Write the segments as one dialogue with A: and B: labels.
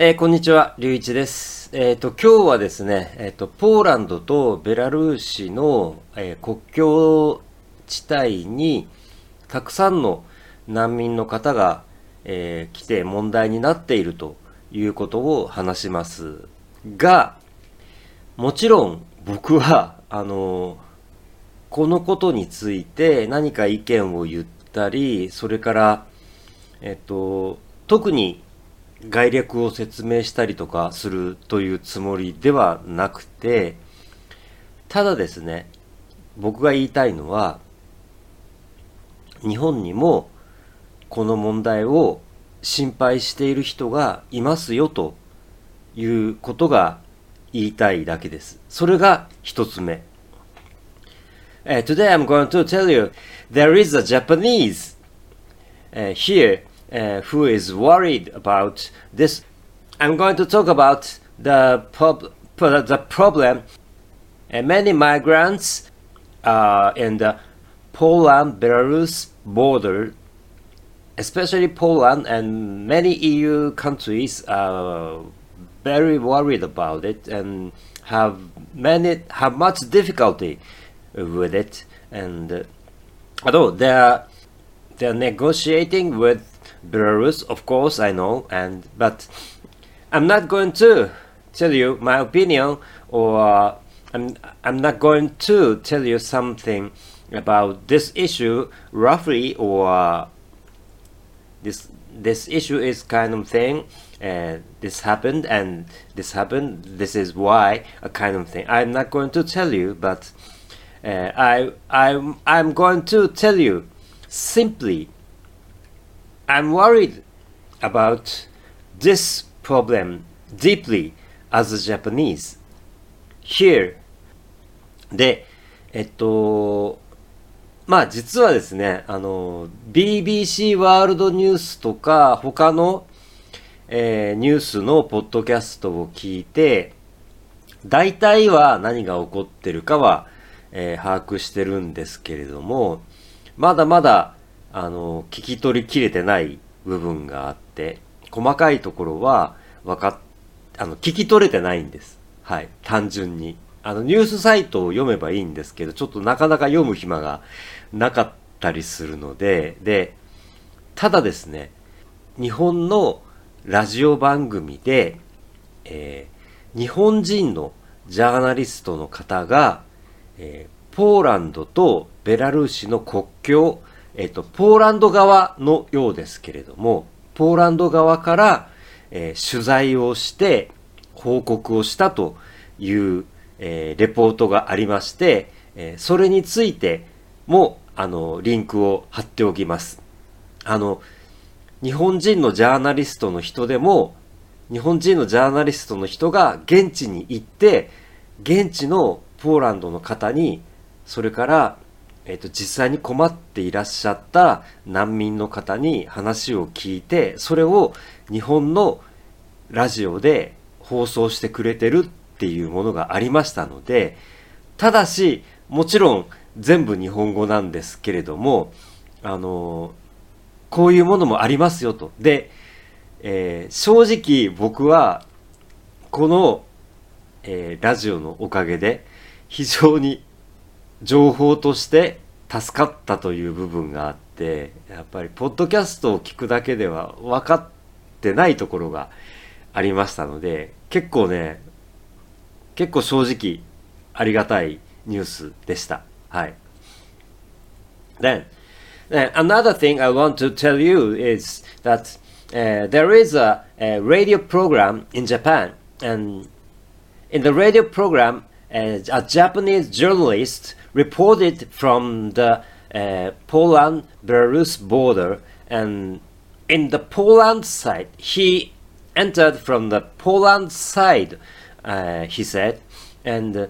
A: えー、こんにちは、龍一です。えっ、ー、と、今日はですね、えっ、ー、と、ポーランドとベラルーシの、え国境地帯に、たくさんの難民の方が、え来て問題になっているということを話しますが、もちろん僕は、あのこのことについて何か意見を言ったり、それから、えっと、特に概略を説明したりとかするというつもりではなくて、ただですね、僕が言いたいのは、日本にもこの問題を心配している人がいますよということが言いたいだけです。それが一つ目。Uh, today I'm going to tell you there is a Japanese uh, here uh, who is worried about this. I'm going to talk about the, prob- the problem. Uh, many migrants uh, in the Poland Belarus border, especially Poland and many EU countries, are very worried about it and have many have much difficulty with it. And uh, although they are they're negotiating with Belarus, of course, I know, and but I'm not going to tell you my opinion, or uh, I'm I'm not going to tell you something about this issue roughly, or uh, this this issue is kind of thing. And this happened, and this happened. This is why a kind of thing. I'm not going to tell you, but uh, I I'm I'm going to tell you simply I'm worried about this problem deeply as a Japanese. Here. で、えっと、まあ実はですね、あの、BBC ワールドニュースとか他の、えー、ニュースのポッドキャストを聞いて、大体は何が起こってるかは、えー、把握してるんですけれども、まだまだあの、聞き取りきれてない部分があって、細かいところは、わかっ、あの、聞き取れてないんです。はい。単純に。あの、ニュースサイトを読めばいいんですけど、ちょっとなかなか読む暇がなかったりするので、で、ただですね、日本のラジオ番組で、えー、日本人のジャーナリストの方が、えー、ポーランドとベラルーシの国境えっと、ポーランド側のようですけれども、ポーランド側から、えー、取材をして報告をしたという、えー、レポートがありまして、えー、それについても、あの、リンクを貼っておきます。あの、日本人のジャーナリストの人でも、日本人のジャーナリストの人が現地に行って、現地のポーランドの方に、それからえっ、と、実際に困っていらっしゃった難民の方に話を聞いて、それを日本のラジオで放送してくれてるっていうものがありましたので、ただし、もちろん全部日本語なんですけれども、あの、こういうものもありますよと。で、えー、正直僕は、この、えー、ラジオのおかげで、非常に情報として助かったという部分があってやっぱりポッドキャストを聞くだけでは分かってないところがありましたので結構ね結構正直ありがたいニュースでしたはい Then, then another thing I want to tell you is that uh, there is a, a radio program in Japan and in the radio program uh, a Japanese journalist reported from the uh, Poland Belarus border and in the Poland side he entered from the Poland side uh, he said and uh,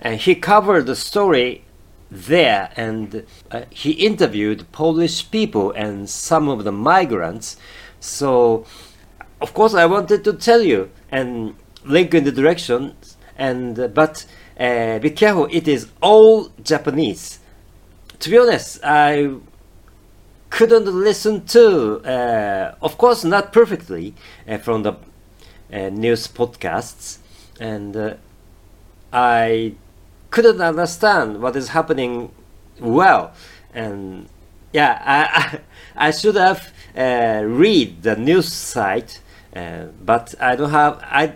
A: and he covered the story there and uh, he interviewed Polish people and some of the migrants. So of course I wanted to tell you and link in the direction and uh, but uh, be careful it is all Japanese to be honest I couldn't listen to uh, of course not perfectly uh, from the news podcasts, and I couldn't understand what is happening well. And yeah, I I, I should have read the news site, but I don't have. I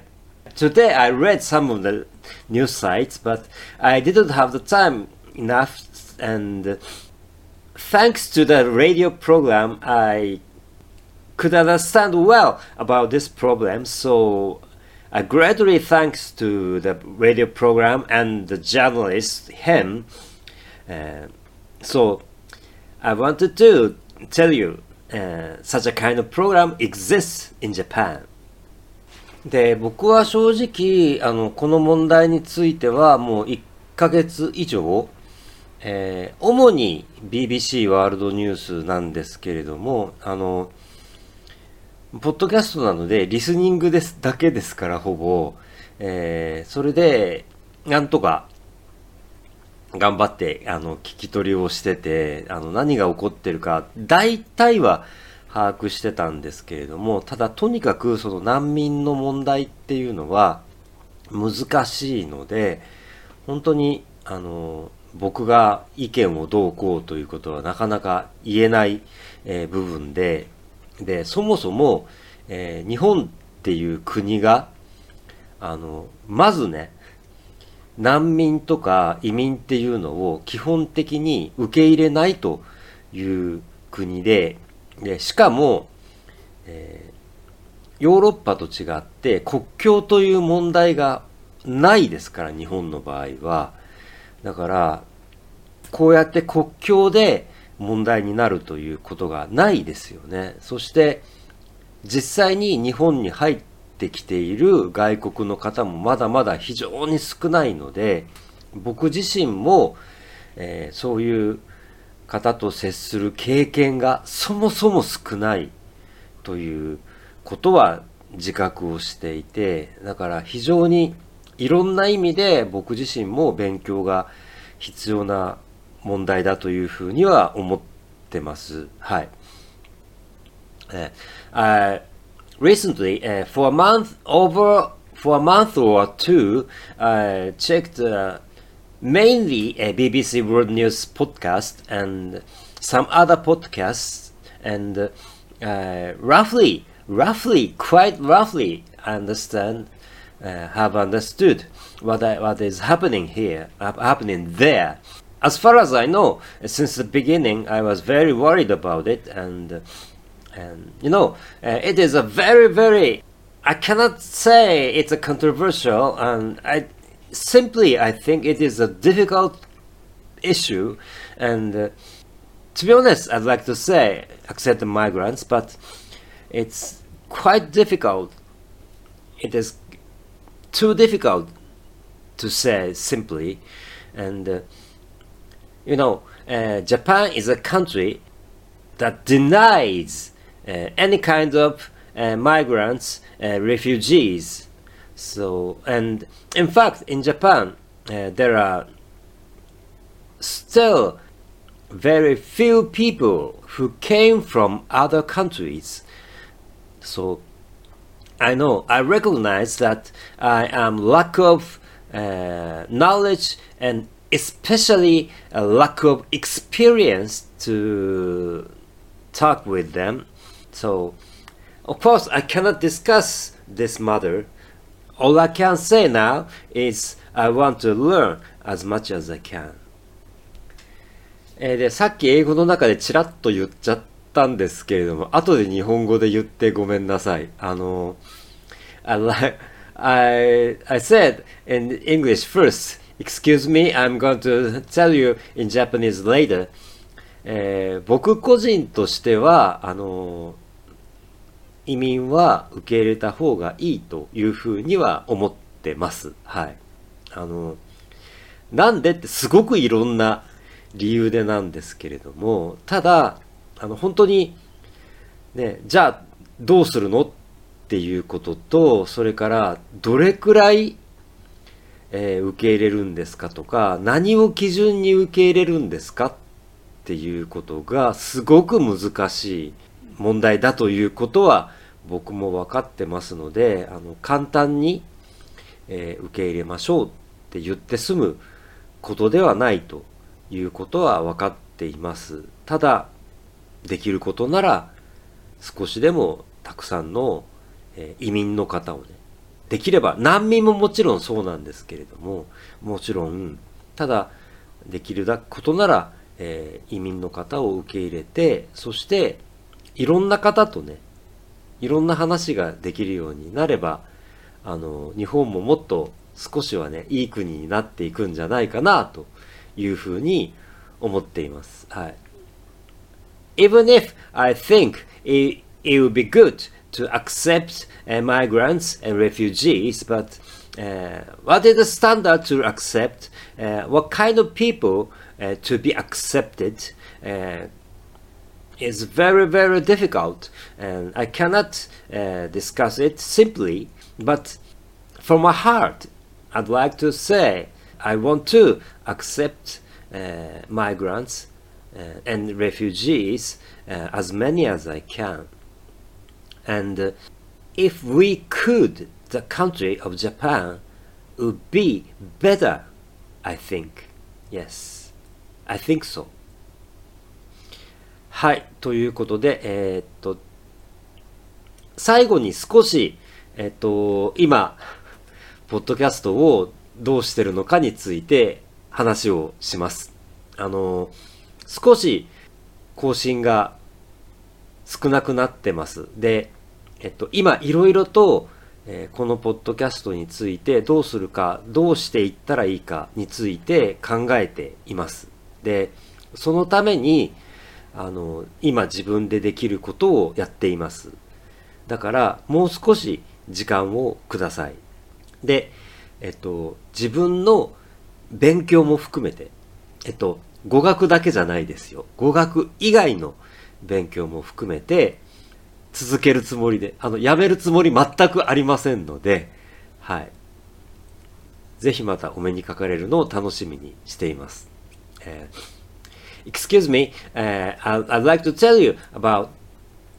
A: today I read some of the news sites, but I didn't have the time enough. And thanks to the radio program, I could understand well about this problem. So I greatly thanks to the radio program and the journalist him. Uh, so I wanted to tell you uh, such a kind of program exists in Japan. で、僕は正直、あの、この問題についてはもう1ヶ月以上、えー、主に BBC ワールドニュースなんですけれども、あの、ポッドキャストなので、リスニングですだけですから、ほぼ。えー、それで、なんとか、頑張って、あの、聞き取りをしてて、あの、何が起こってるか、大体は把握してたんですけれども、ただ、とにかく、その難民の問題っていうのは、難しいので、本当に、あの、僕が意見をどうこうということはなかなか言えない、えー、部分で、で、そもそも、えー、日本っていう国が、あの、まずね、難民とか移民っていうのを基本的に受け入れないという国で、でしかも、えー、ヨーロッパと違って国境という問題がないですから、日本の場合は。だから、こうやって国境で問題になるということがないですよね。そして実際に日本に入ってきている外国の方もまだまだ非常に少ないので僕自身も、えー、そういう方と接する経験がそもそも少ないということは自覚をしていてだから非常にいろんな意味で僕自身も勉強が必要な問題だというふうには思ってます。はい。Uh, recently, uh, for a month over, for a month or two, I checked uh, mainly a BBC World News podcast and some other podcasts, and uh, roughly, roughly, quite roughly, understand, uh, have understood what I, what is happening here, happening there. as far as I know, since the beginning, I was very worried about it, and and you know, uh, it is a very very. I cannot say it's a controversial, and I simply I think it is a difficult issue, and uh, to be honest, I'd like to say accept the migrants, but it's quite difficult. It is too difficult to say simply, and. Uh, you know, uh, Japan is a country that denies uh, any kind of uh, migrants, uh, refugees. So, and in fact, in Japan, uh, there are still very few people who came from other countries. So, I know, I recognize that I am lack of uh, knowledge and especially a lack of experience to talk with them. So, of course, I cannot discuss this matter. All I can say now is I want to learn as much as I can. えー、で、さっき英語の中でちらっと言っちゃったんですけれども、後で日本語で言ってごめんなさい。あの、I, I, I said in English first, Excuse me, I'm going to tell you in Japanese later. えー、僕個人としては、あの、移民は受け入れた方がいいというふうには思ってます。はい。あの、なんでってすごくいろんな理由でなんですけれども、ただ、あの、本当に、ね、じゃあどうするのっていうことと、それからどれくらいえー、受け入れるんですかとか何を基準に受け入れるんですかっていうことがすごく難しい問題だということは僕も分かってますので、あの、簡単に、えー、受け入れましょうって言って済むことではないということは分かっています。ただ、できることなら少しでもたくさんの、えー、移民の方をね、できれば難民ももちろんそうなんですけれども、もちろん、ただ、できることなら、えー、移民の方を受け入れて、そして、いろんな方とね、いろんな話ができるようになれば、あの、日本ももっと少しはね、いい国になっていくんじゃないかな、というふうに思っています。はい。Even if I think it, it would be good to accept migrants and refugees, but uh, what is the standard to accept? Uh, what kind of people uh, to be accepted? Is very very difficult and I cannot uh, discuss it simply but from my heart I'd like to say I want to accept uh, migrants uh, and refugees uh, as many as I can. And uh, if we could the country of Japan would be better I think. Yes I think so はい。ということで、えー、っと、最後に少し、えー、っと、今、ポッドキャストをどうしてるのかについて話をします。あの、少し更新が少なくなってます。で、えっと、今いろいろと、えー、このポッドキャストについてどうするか、どうしていったらいいかについて考えています。で、そのために、あの、今自分でできることをやっています。だから、もう少し時間をください。で、えっと、自分の勉強も含めて、えっと、語学だけじゃないですよ。語学以外の勉強も含めて、続けるつもりで、あの、やめるつもり全くありませんので、はい。ぜひまたお目にかかれるのを楽しみにしています。えー excuse me, uh, I'd, I'd, like to tell you about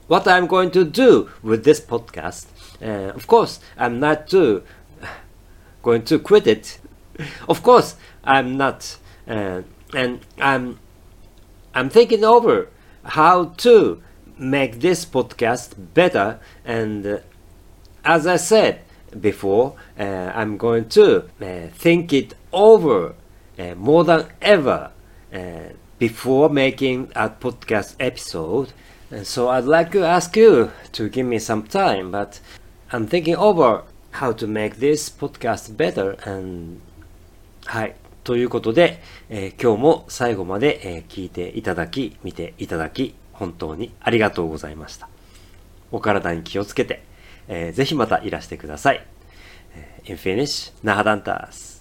A: what I'm going to do with this podcast. Uh, of course, I'm not to, going to quit it. Of course, I'm not, uh, and I'm I'm thinking over how to make this podcast better. And uh, as I said before, uh, I'm going to uh, think it over more than ever before making a podcast episode. And so I'd like to ask you to give me some time, but I'm thinking over how to make this podcast better and はい。ということで、えー、今日も最後まで、えー、聞いていただき、見ていただき、本当にありがとうございました。お体に気をつけて、えー、ぜひまたいらしてください。えー、in finish, nahadantas.